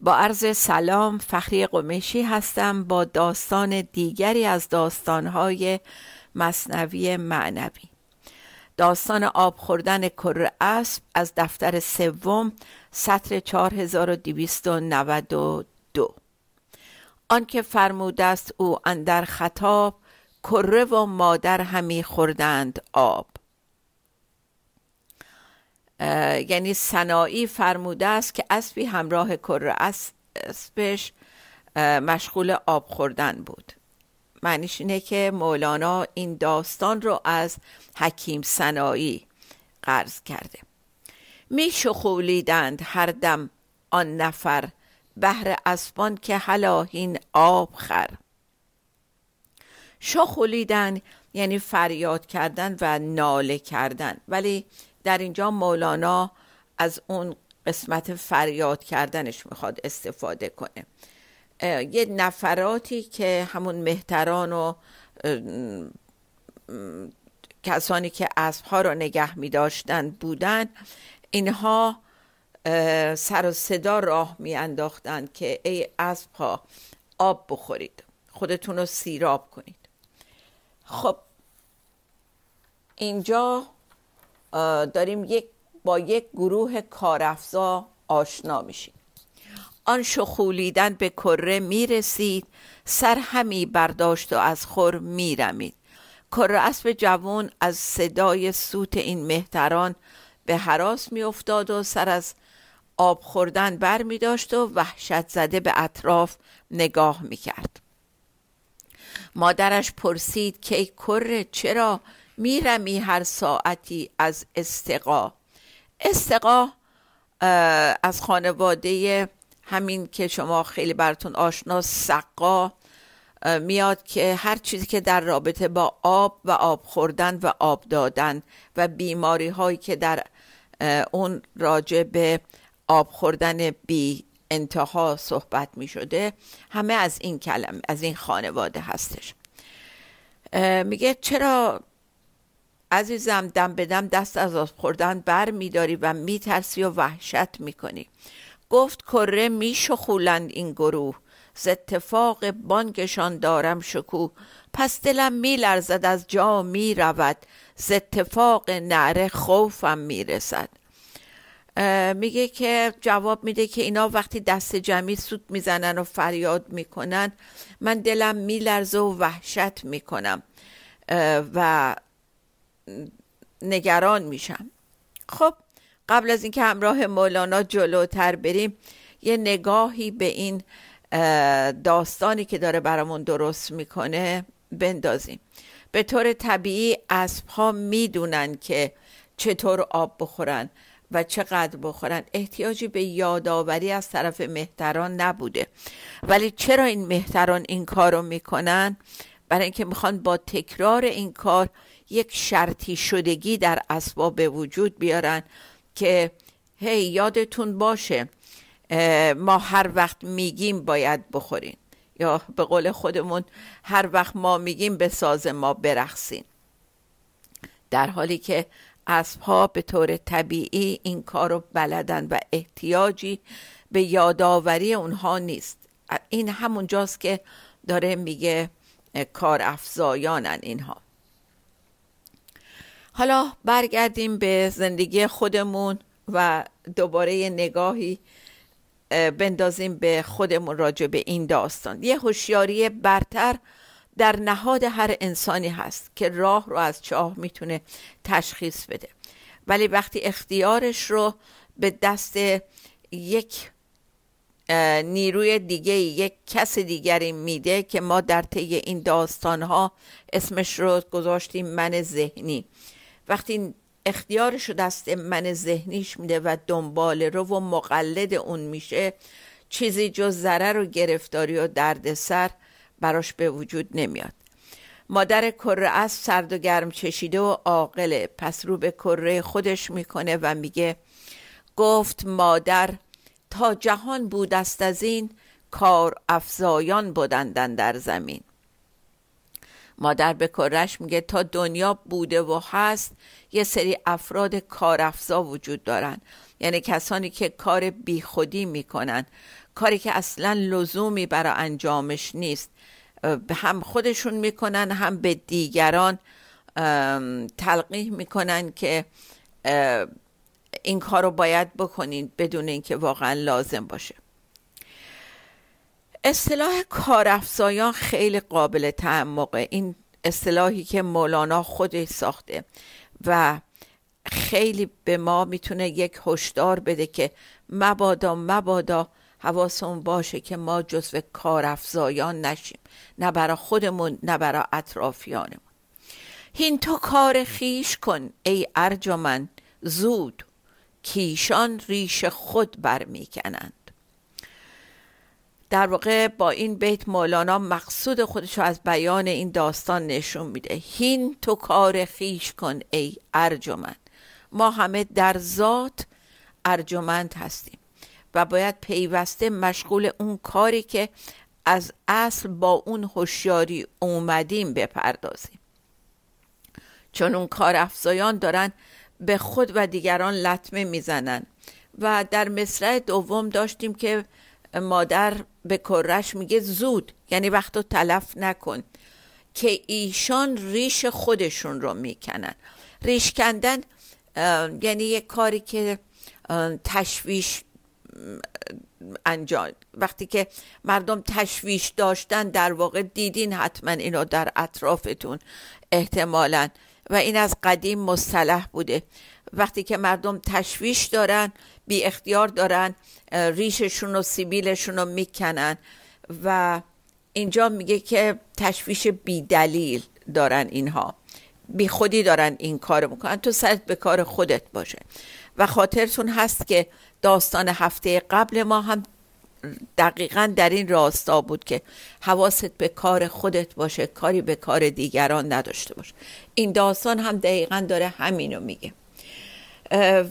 با عرض سلام فخری قمشی هستم با داستان دیگری از داستانهای مصنوی معنوی. داستان آب خوردن کر اسب از دفتر سوم سطر 4292 آنکه فرموده است او اندر خطاب کره و مادر همی خوردند آب. یعنی سنایی فرموده است که اسبی همراه کره اسبش مشغول آب خوردن بود. معنیش اینه که مولانا این داستان رو از حکیم سنایی قرض کرده. می شخولیدند هر دم آن نفر بهر اسبان که هلاهین آب خر. شخولیدن یعنی فریاد کردن و ناله کردن. ولی در اینجا مولانا از اون قسمت فریاد کردنش می‌خواد استفاده کنه. یه نفراتی که همون مهتران و کسانی که اسبها را نگه می داشتن بودن اینها سر و صدا راه می انداختن که ای اسبها آب بخورید خودتون رو سیراب کنید. خب اینجا داریم یک با یک گروه کارافزا آشنا میشیم آن شخولیدن به کره می‌رسید سر همی برداشت و از خور میرمید کره اسب جوان از صدای سوت این مهتران به حراس میافتاد و سر از آب خوردن بر می داشت و وحشت زده به اطراف نگاه می کرد. مادرش پرسید که کره چرا میرمی هر ساعتی از استقا. استقا از خانواده همین که شما خیلی براتون آشنا سقا میاد که هر چیزی که در رابطه با آب و آب خوردن و آب دادن و بیماری هایی که در اون راجع به آب خوردن بی انتها صحبت می شده همه از این کلم از این خانواده هستش. میگه چرا عزیزم دم بدم دست از آب خوردن بر میداری و میترسی و وحشت می‌کنی. گفت کره میشخولند این گروه. ز اتفاق بانگشان دارم شکو پس دلم میلرزد از جا می‌رود. ز اتفاق نعره خوفم می‌رسد. میگه که جواب میده که اینا وقتی دست جمعی سود می‌زنن و فریاد می‌کنن من دلم میلرزه و وحشت می‌کنم. و نگران میشم. خب قبل از اینکه همراه مولانا جلوتر بریم یه نگاهی به این داستانی که داره برامون درست می‌کنه بندازیم. به طور طبیعی اسب ها می‌دونن که چطور آب بخورن و چقدر بخورن. احتیاجی به یادآوری از طرف مهتران نبوده. ولی چرا این مهتران این کار رو می‌کنن؟ برای اینکه می‌خوان با تکرار این کار یک شرطی شدگی در اسباب به وجود بیارن که هی یادتون باشه ما هر وقت میگیم باید بخورین یا به قول خودمون هر وقت ما میگیم به ساز ما برخصین در حالی که اسبها به طور طبیعی این کار رو بلدن و احتیاجی به یادآوری اونها نیست. این همون جاست که داره میگه کار افزایانن اینها. حالا برگردیم به زندگی خودمون و دوباره نگاهی بندازیم به خودمون راجع به این داستان. یه هوشیاری برتر در نهاد هر انسانی هست که راه رو از چاه می‌تونه تشخیص بده. ولی وقتی اختیارش رو به دست یک نیروی دیگه یک کس دیگری میده که ما در طی این داستان ها اسمش رو گذاشتیم من ذهنی. وقتی اختیارش رو دست من ذهنیش میده و دنبال رو و مقلد اون میشه چیزی جز ضرر و گرفتاری و دردسر براش به وجود نمیاد. مادر کره از سرد و گرم چشیده و عاقله پس رو به کره خودش می‌کنه و میگه گفت مادر تا جهان بود است از این کار افزایان بودندن در زمین. مادر به کرش میگه تا دنیا بوده و هست یه سری افراد کارافزا وجود دارن. یعنی کسانی که کار بیخودی می‌کنن. کاری که اصلا لزومی برای انجامش نیست. هم خودشون می‌کنن هم به دیگران تلقیح می‌کنن که این کار رو باید بکنین بدون اینکه واقعا لازم باشه. اصطلاح کارافزایان خیلی قابل تعمقه. این اصطلاحی که مولانا خودش ساخته و خیلی به ما می‌تونه یک هشدار بده که مبادا مبادا حواسمون باشه که ما جزو کارافزایان نشیم. نه برا خودمون نه برا اطرافیانمون. هین تو کار خیش کن ای ارجمن زود کیشان ریش خود برمیکنند. در واقع با این بیت مولانا مقصود خودش رو از بیان این داستان نشون میده. هین تو کار خیش کن ای ارجمند. ما همه در ذات ارجمند هستیم و باید پیوسته مشغول اون کاری که از اصل با اون هوشیاری اومدیم بپردازیم. چون اون کار افزایان دارن به خود و دیگران لطمه می‌زنن. و در مصرع دوم داشتیم که مادر به کرش میگه زود یعنی وقت رو تلف نکن که ایشان ریش خودشون رو می‌کنن. ریش کندن یعنی یه کاری که تشویش انجام. وقتی که مردم تشویش داشتن در واقع دیدین حتما اینو در اطرافتون احتمالا. و این از قدیم مصطلح بوده. وقتی که مردم تشویش دارن بی اختیار دارن ریششون و سیبیلشون رو می‌کنن و اینجا میگه که تشویش بی دلیل دارن اینها. بی خودی دارن این کار می‌کنن. تو سرت به کار خودت باشه. و خاطرتون هست که داستان هفته قبل ما هم دقیقا در این راستا بود که حواست به کار خودت باشه کاری به کار دیگران نداشته باشه این داستان هم دقیقا داره همینو میگه.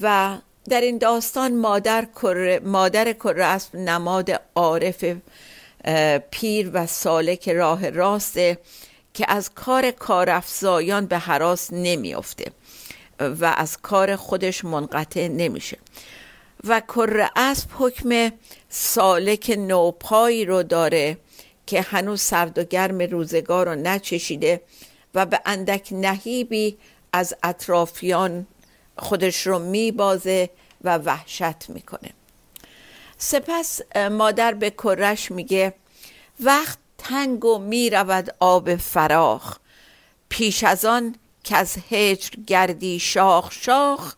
و در این داستان مادر کره مادر کره اسب نماد عارف پیر و سالک راه راسته که از کار کارافزایان به حراس نمیافته و از کار خودش منقطع نمیشه. و کره اسب حکم سالک نوپایی رو داره که هنوز سرد و گرم روزگار رو نچشیده و به اندک نهیبی از اطرافیان خودش رو میبازه و وحشت می‌کنه. سپس مادر به کرش میگه وقت تنگ و می‌رود آب فراخ. پیش از آن که از هجر گردی شاخ شاخ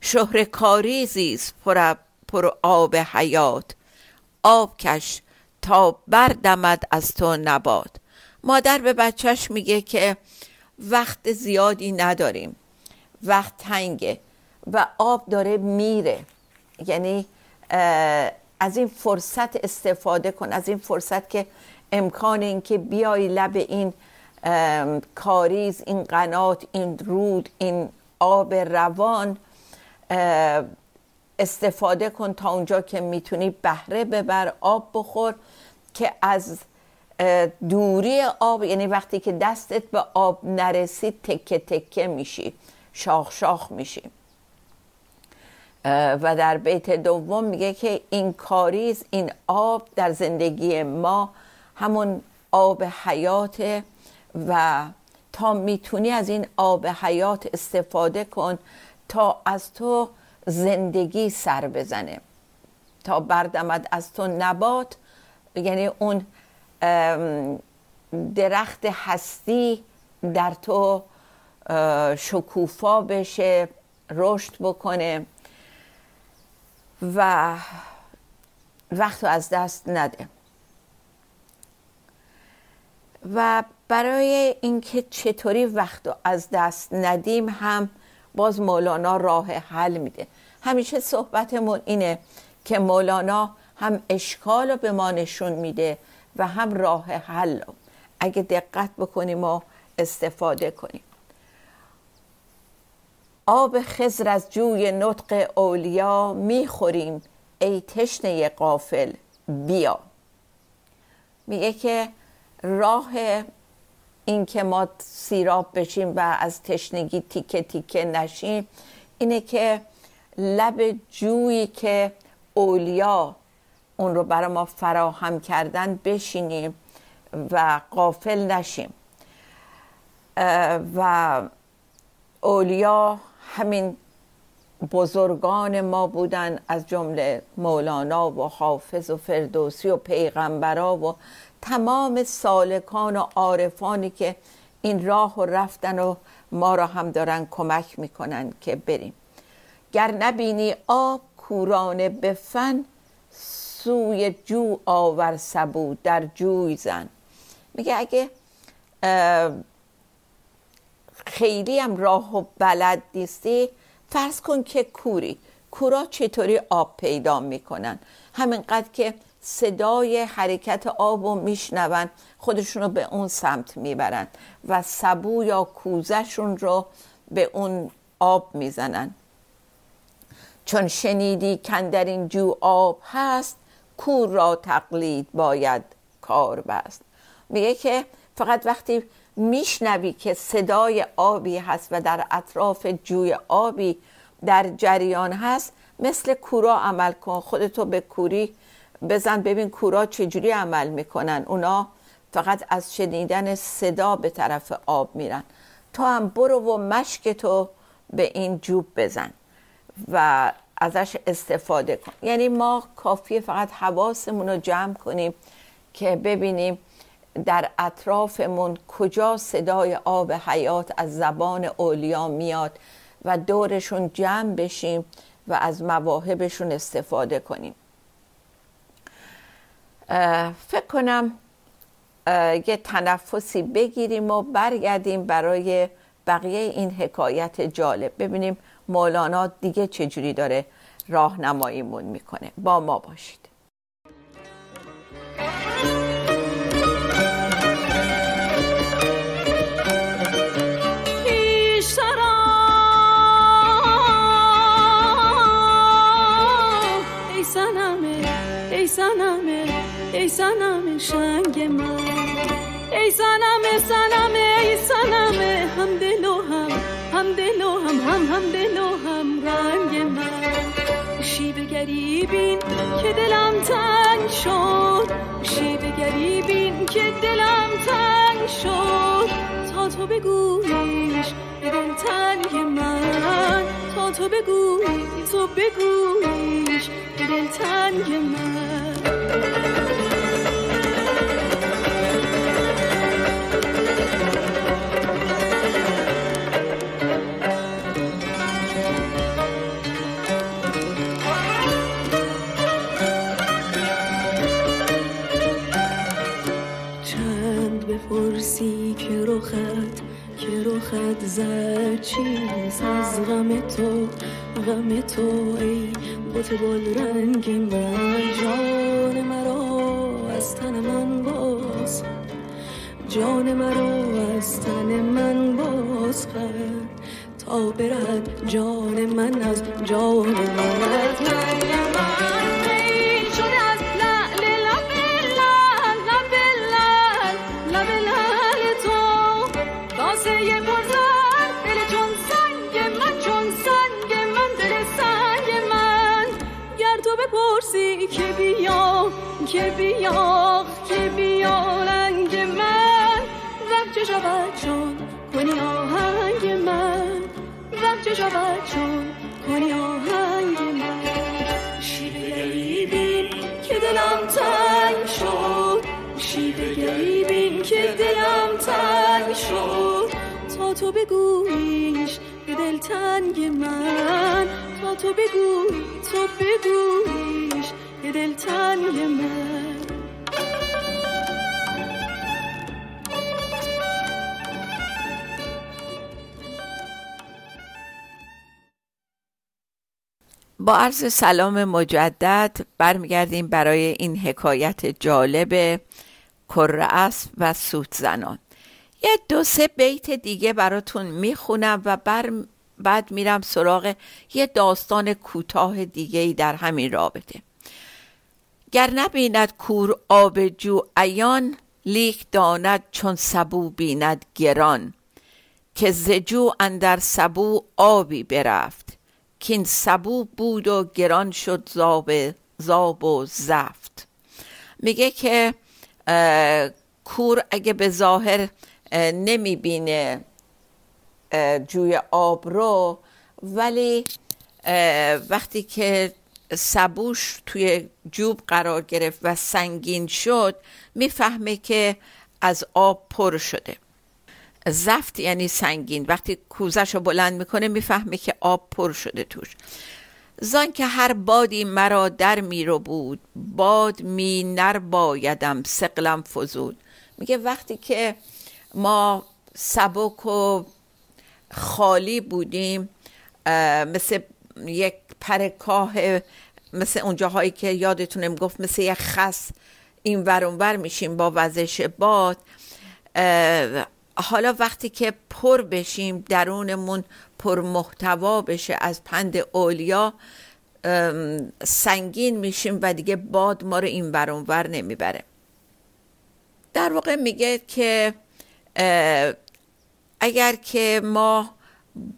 شهر کاریزیز پر, پر آب حیات. آب کش تا بردمد از تو نباد مادر به بچهش میگه که وقت زیادی نداریم. وقت تنگه و آب داره میره. یعنی از این فرصت استفاده کن از این فرصت که امکان این که بیای لب این کاریز این قنات این رود این آب روان استفاده کن تا اونجا که می‌تونی بهره ببر آب بخور که از دوری آب یعنی وقتی که دستت به آب نرسید تکه تکه میشی. شاخ شاخ میشی و در بیت دوم میگه که این کاریز این آب در زندگی ما همون آب حیات و تا می‌تونی از این آب حیات استفاده کن تا از تو زندگی سر بزنه. تا بردمد از تو نبات یعنی اون درخت هستی در تو شکوفا بشه رشد بکنه و وقت رو از دست نده. و برای اینکه چطوری وقت رو از دست ندیم هم باز مولانا راه حل میده. همیشه صحبتمون اینه که مولانا هم اشکال رو به ما نشون میده و هم راه حل رو. اگه دقت بکنیم و استفاده کنیم. آب خزر از جوی نطق اولیا می‌خوریم. ای تشنه قافل بیا. میگه که راه این که ما سیراب بشیم و از تشنگی تیکه تیکه نشیم اینه که لب جویی که اولیا اون رو برای ما فراهم کردن بشینیم و قافل نشیم. و اولیا همین بزرگان ما بودن از جمله مولانا و حافظ و فردوسی و پیغمبرا و تمام سالکان و عارفانی که این راه و رفتن و ما را هم دارن کمک می‌کنن که بریم. گر نبینی آب کورانه به فن سوی جو آور سبو در جوی زن. میگه اگه خیلی هم راه و بلد نیستی؟ فرض کن که کوری. کورا چطوری آب پیدا می‌کنن؟ همینقدر که صدای حرکت آب رو میشنون خودشون رو به اون سمت می‌برن و سبو یا کوزشون رو به اون آب می‌زنن. چون شنیدی کن در این جو آب هست کور را تقلید باید کار بست. میگه که فقط وقتی میشنوی که صدای آبی هست و در اطراف جوی آبی در جریان هست مثل کورا عمل کن خودتو به کوری بزن ببین کورا چجوری عمل می‌کنن. اونا فقط از شنیدن صدا به طرف آب میرن. تو هم برو و مشک تو به این جوب بزن و ازش استفاده کن. یعنی ما کافیه فقط حواسمون رو جمع کنیم که ببینیم در اطرافمون کجا صدای آب حیات از زبان اولیا میاد و دورشون جمع بشیم و از مواهبشون استفاده کنیم. فکر کنم یه تنفسی بگیریم و برگردیم برای بقیه این حکایت جالب. ببینیم مولانا دیگه چجوری داره راهنماییمون می‌کنه. با ما باشید. ای سنم شنگ من. ای سنم سنم ای سنم هم دل و هم هم دل و هم هم هم دل و هم رنگ من. شیب گریبین که دلم تنگ شد. شیب گریبین که دلم تنگ شد. تو بگویش به دل تنگ من. تا تو بگویی تو بگویش به دل تنگ من. خد زد چیز از غم تو غم تو ای بوت بال رنگ من. جان مرا از تن من باز جان مرا از تن من باز تا برد جان من از جان من. که بیا که بیا رنگ من. وقت شود چون کنی آهنگ من؟ وقت شود چون کنی آهنگ من؟ شیوه گریبین که دلم تنگ شد. شیوه گریبین که دلم تنگ شد. تا تو بگویش به دل تنگ من. تا تو بگوی تو بگویش دلتنگ با عرض سلام مجدد برمیگردیم برای این حکایت جالب اسب و سوت زنان یه دو سه بیت دیگه براتون می‌خونم و بر بعد میرم سراغ یه داستان کوتاه دیگه ای در همین رابطه. گر نبیند کور آب جو ایان لیک داند چون سبو بیند گران که زجو اندر سبو آبی برفت که این سبو بود و گران شد زاب, زاب و زفت. میگه که کور اگه به ظاهر نمی‌بینه جوی آب رو ولی وقتی که سبوش توی جوب قرار گرفت و سنگین شد می‌فهمه که از آب پر شده. زفت یعنی سنگین. وقتی کوزش رو بلند می‌کنه می‌فهمه که آب پر شده توش. زان که هر بادی مرا در میرو بود باد می نر بایدم سقلم فزود. میگه وقتی که ما سبک و خالی بودیم مثل یک پرکاه مثل اونجاهایی که یادتونم گفت مثل یک خس این ور میشیم با وزش باد. حالا وقتی که پر بشیم درونمون پر محتوا بشه از پند اولیا سنگین میشیم و دیگه باد ما رو این ور نمی‌بره. در واقع میگه که اگر که ما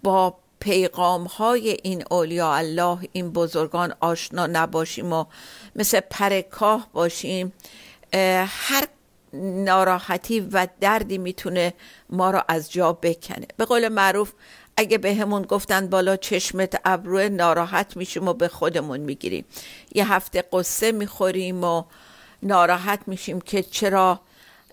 با پیغام های این اولیاء الله این بزرگان آشنا نباشیم و مثل پرکاه باشیم هر ناراحتی و دردی می‌تونه ما را از جا بکنه. به قول معروف اگه به همون گفتن بالا چشمت ابروه ناراحت میشیم و به خودمون می‌گیریم. یه هفته قصه می‌خوریم و ناراحت میشیم که چرا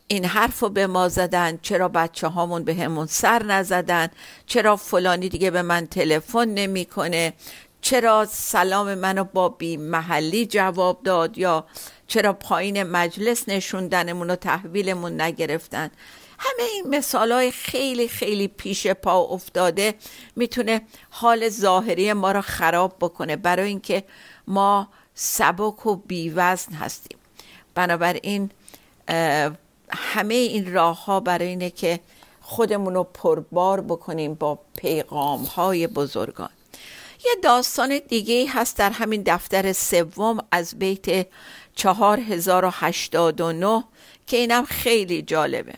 این حرف رو به ما زدن چرا بچه هامون به همون سر نزدن؟ چرا فلانی دیگه به من تلفن نمی‌کنه؟ چرا سلام منو با بی محلی جواب داد یا چرا پایین مجلس نشوندنمون و تحویلمون نگرفتن؟ همه این مثال های خیلی خیلی پیش پا افتاده می‌تونه حال ظاهری ما را خراب بکنه برای اینکه ما سبک و بیوزن هستیم. بنابراین همه این راه ها برای اینه که خودمون رو پربار بکنیم با پیغام های بزرگان. یه داستان دیگه هست در همین دفتر سوم از بیت 4089 که اینم خیلی جالبه.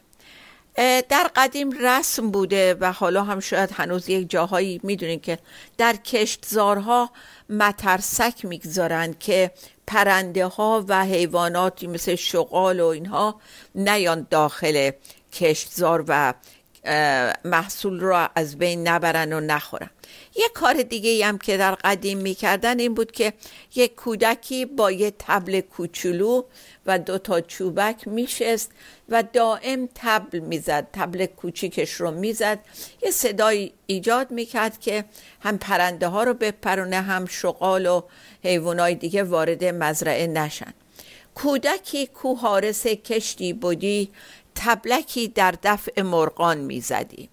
در قدیم رسم بوده و حالا هم شاید هنوز یک جاهایی می‌دونین که در کشتزارها مترسک می‌گذارن که پرنده ها و حیواناتی مثل شغال و اینها نیان داخل کشتزار و محصول را از بین نبرن و نخورن. یک کار دیگه هم که در قدیم می‌کردن این بود که یک کودکی با یه تبل کوچولو و دو تا چوبک میشست و دائم تبل می‌زد تبل کوچیکش رو می‌زد. یه صدای ایجاد می‌کرد که هم پرنده ها رو بپرونه هم شغال و حیوانای دیگه وارد مزرعه نشن. کودکی کو حارس کشتی بودی تبلکی در دفع مرغان می‌زدی.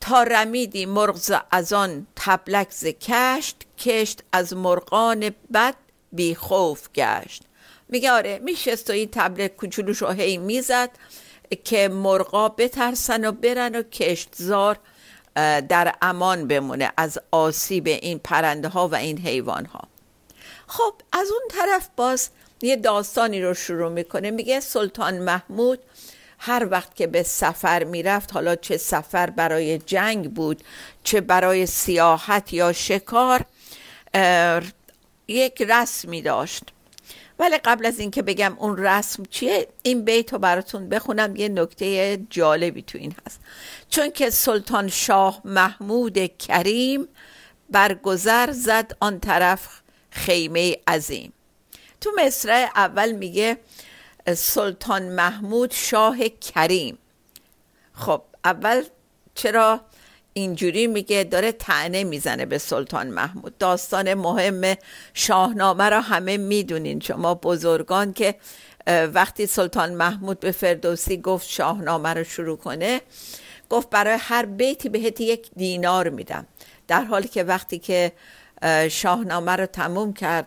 تا رمیدی مرغ از آن تبلک ز کشت کشت از مرغان بد بی خوف گشت. میگه آره میشست و این تبلک کوچولوش رو هی می‌زد که مرغا بترسن و برن و کشتزار در امان بمونه از آسیب این پرنده ها و این حیوان ها خب از اون طرف باز یه داستانی رو شروع می‌کنه. میگه سلطان محمود هر وقت که به سفر می‌رفت حالا چه سفر برای جنگ بود چه برای سیاحت یا شکار یک رسمی داشت. ولی قبل از اینکه بگم اون رسم چیه این بیت رو براتون بخونم یه نکته جالبی تو این هست. چون که سلطان شاه محمود کریم برگذر زد آن طرف خیمه عظیم. تو مصرع اول میگه سلطان محمود شاه کریم. خب اول چرا اینجوری میگه؟ داره تعنه می‌زنه به سلطان محمود. داستان مهم شاهنامه را همه می‌دونین. شما بزرگان که وقتی سلطان محمود به فردوسی گفت شاهنامه رو شروع کنه گفت برای هر بیتی بهت یک دینار میدم. در حالی که وقتی که شاهنامه رو تموم کرد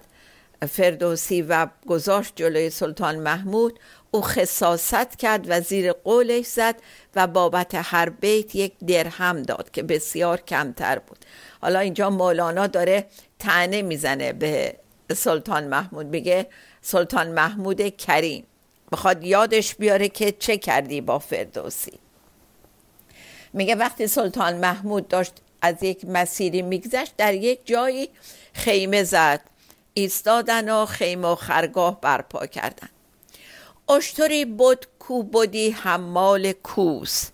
فردوسی و گذاشت جلوی سلطان محمود او خصاست کرد و زیر قولش زد و بابت هر بیت یک درهم داد که بسیار کمتر بود. حالا اینجا مولانا داره تنه می‌زنه به سلطان محمود میگه سلطان محمود کریم بخواد یادش بیاره که چه کردی با فردوسی. میگه وقتی سلطان محمود داشت از یک مسیری میگذشت در یک جایی خیمه زد. ایستادن و خیمه و خرگاه برپا کردن. اشتری بود کو بودی حمال کوس.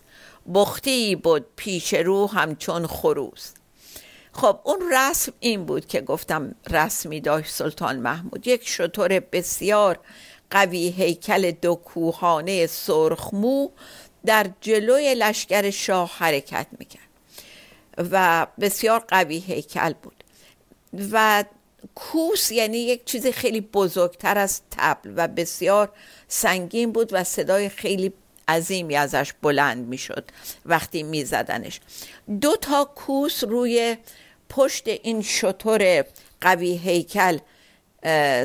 بختی بود پیش رو همچون خروس. خب اون رسم این بود که گفتم رسمی داشت سلطان محمود. یک شطور بسیار قوی هیکل دو کوهانه سرخمو در جلوی لشکر شاه حرکت می‌کرد و بسیار قوی هیکل بود. و کوس یعنی یک چیز خیلی بزرگتر از تبل و بسیار سنگین بود و صدای خیلی عظیمی ازش بلند می‌شد وقتی میزدنش. دو تا کوس روی پشت این شطور قوی هیکل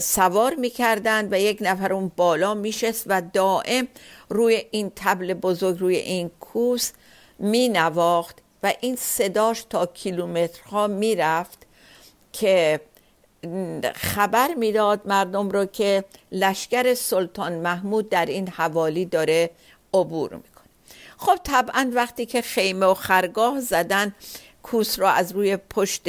سوار می‌کردند و یک نفر اون بالا میشست و دائم روی این تبل بزرگ روی این کوس مینواخت و این صداش تا کیلومترها می‌رفت که خبر می‌داد مردم رو که لشکر سلطان محمود در این حوالی داره عبور می‌کنه. خب طبعا وقتی که خیمه و خرگاه زدن کوس را از روی پشت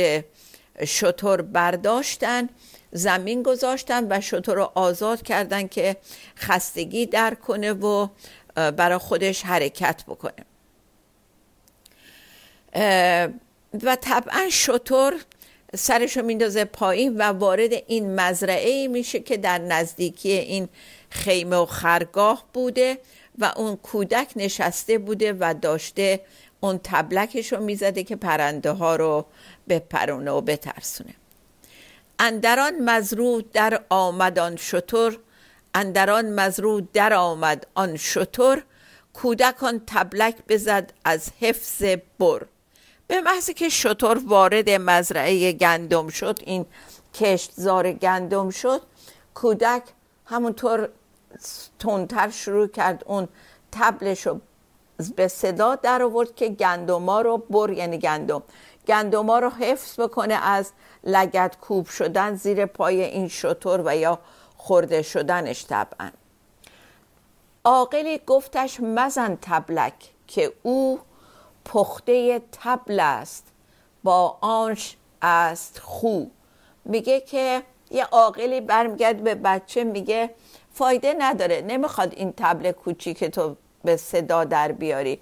شطور برداشتن زمین گذاشتن و شطور رو آزاد کردن که خستگی در کنه و برای خودش حرکت بکنه. و طبعا شطور سرش رو میندازه پایین و وارد این مزرعه میشه که در نزدیکی این خیمه و خرگاه بوده و اون کودک نشسته بوده و داشته اون تبلکش رو می‌زده که پرنده ها رو بپرونه و بترسونه. اندران مزرو در آمدان شطور اندران مزرو در آمد آن کودک آن تبلک بزد از حفظ بر. به محض که شطور وارد مزرعه گندم شد این کشتزار گندم شد کودک همونطور تندتر شروع کرد اون تبلش رو به صدا در آورد که گندما رو بر یعنی گندم. گندما رو حفظ بکنه از لگت کوب شدن زیر پای این شطور و یا خورده شدنش طبعا. عاقلی گفتش مزن تبلک که او پخته تبل است. با آنش است خو. میگه که یه عاقلی برمیگرد به بچه میگه فایده نداره نمی‌خواد این تبل کوچیک تو به صدا در بیاری.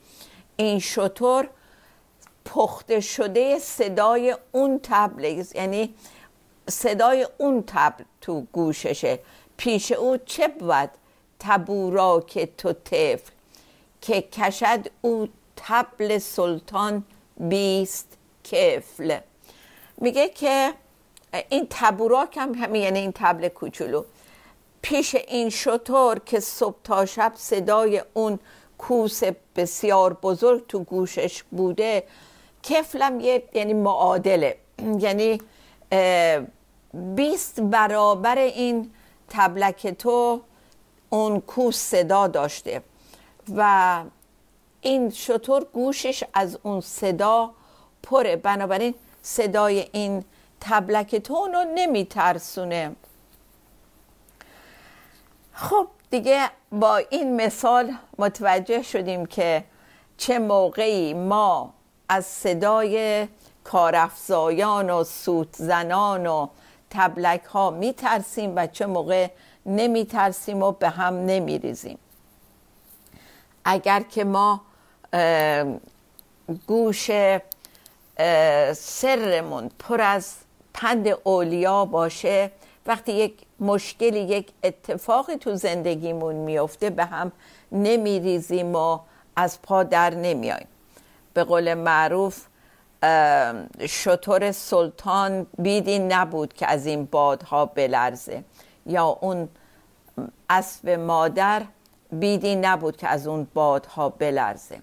این شطور پخته شده صدای اون تبل یعنی صدای اون تبل تو گوششه. پیش او چه بود؟ تبورا که تو طفل. که کشد او تبل سلطان بیست کفل. میگه که این تبوراک هم همین یعنی این تبل کوچولو. پیش این شطور که صبح تا شب صدای اون کوس بسیار بزرگ تو گوشش بوده کفلم یه یعنی معادله. یعنی بیست برابر این تبلک تو اون کوس صدا داشته. و این شطور گوشش از اون صدا پره. بنابراین صدای این تبلک تون رو نمیترسونه. خب دیگه با این مثال متوجه شدیم که چه موقعی ما از صدای کارافزایان و سوت زنان و تبلک ها می ترسیم و چه موقع نمی ترسیم و به هم نمی ریزیم اگر که ما گوش سرمون پر از پند اولیا باشه. وقتی یک مشکلی یک اتفاقی تو زندگیمون میفته به هم نمیریزیم و از پا در نمیاییم. به قول معروف شطور سلطان بیدی نبود که از این بادها بلرزه. یا اون اسب مادر بیدی نبود که از اون بادها بلرزه.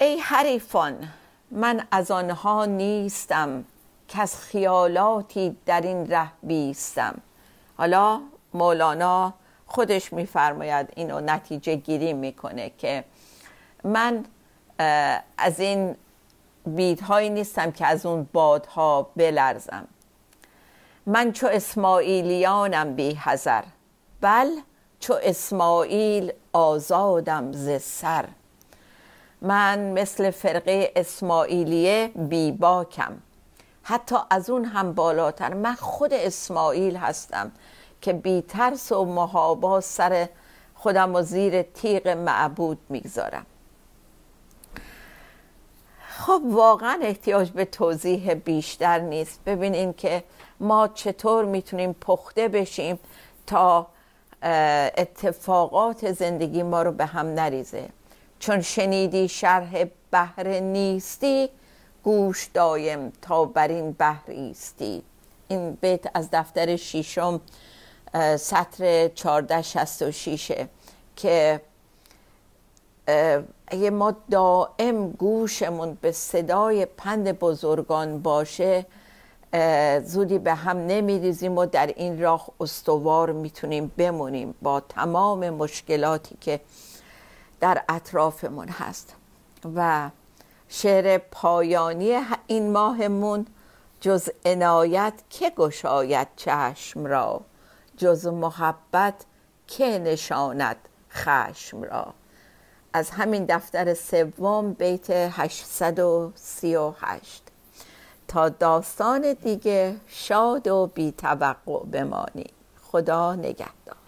ای حریفان من از آنها نیستم که از خیالاتی در این ره بیستم. حالا مولانا خودش میفرماید اینو نتیجه گیری می‌کنه که من از این بیدهایی نیستم که از اون بادها بلرزم. من چو اسماعیلیانم بی حذر بل چو اسماعیل آزادم ز سر. من مثل فرقه اسماعیلیه بی باکم حتی از اون هم بالاتر. من خود اسماعیل هستم که بی ترس و محابا سر خودم و زیر تیغ معبود می‌گذارم. خب واقعا احتیاج به توضیح بیشتر نیست. ببینین که ما چطور می‌تونیم پخته بشیم تا اتفاقات زندگی ما رو به هم نریزه. چون شنیدی شرح بحر نیستی گوش دایم تا بر این بحر ایستی. این بیت از دفتر شیشم سطر 1466 که اگه ما دائم گوشمون به صدای پند بزرگان باشه زودی به هم نمیریزیم و در این راه استوار می‌تونیم بمونیم. با تمام مشکلاتی که در اطرافمون هست و شعر پایانی این ماهمون جز عنایت که گشاید چشم را؟ جز محبت که نشاند خشم را؟ از همین دفتر سوم بیت 838 تا داستان دیگه شاد و بی توقع بمانی خدا نگهدار.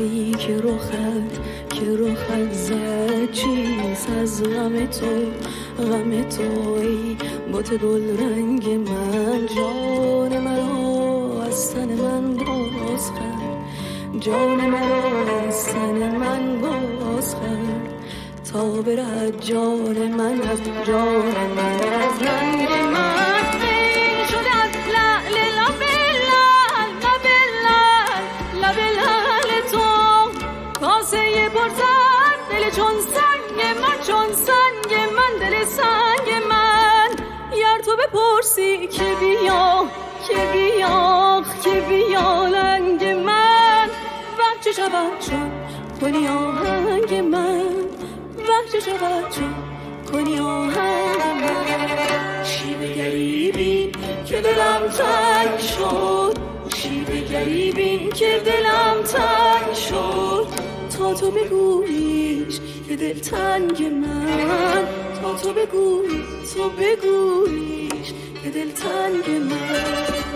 بپرسی که رخت که رخت زد. چیز از غم تو غم توی. بوت گل رنگ من. جان مرا از تن من باز کرد جان مرا از تن من باز کرد تا برد جان من از جان من از رنگ بپرسی که بیا که بیا که بیا لنگ من. وقت شود چون کنی آهنگ من؟ وقت شود چون کنی آهنگ من؟ چی بگری بین که دلم تنگ شد. چی بگری بین که دلم تنگ شد. تا تو بگویش که دل تنگ من. تا تو بگوی تو بگویش که دل تنگ من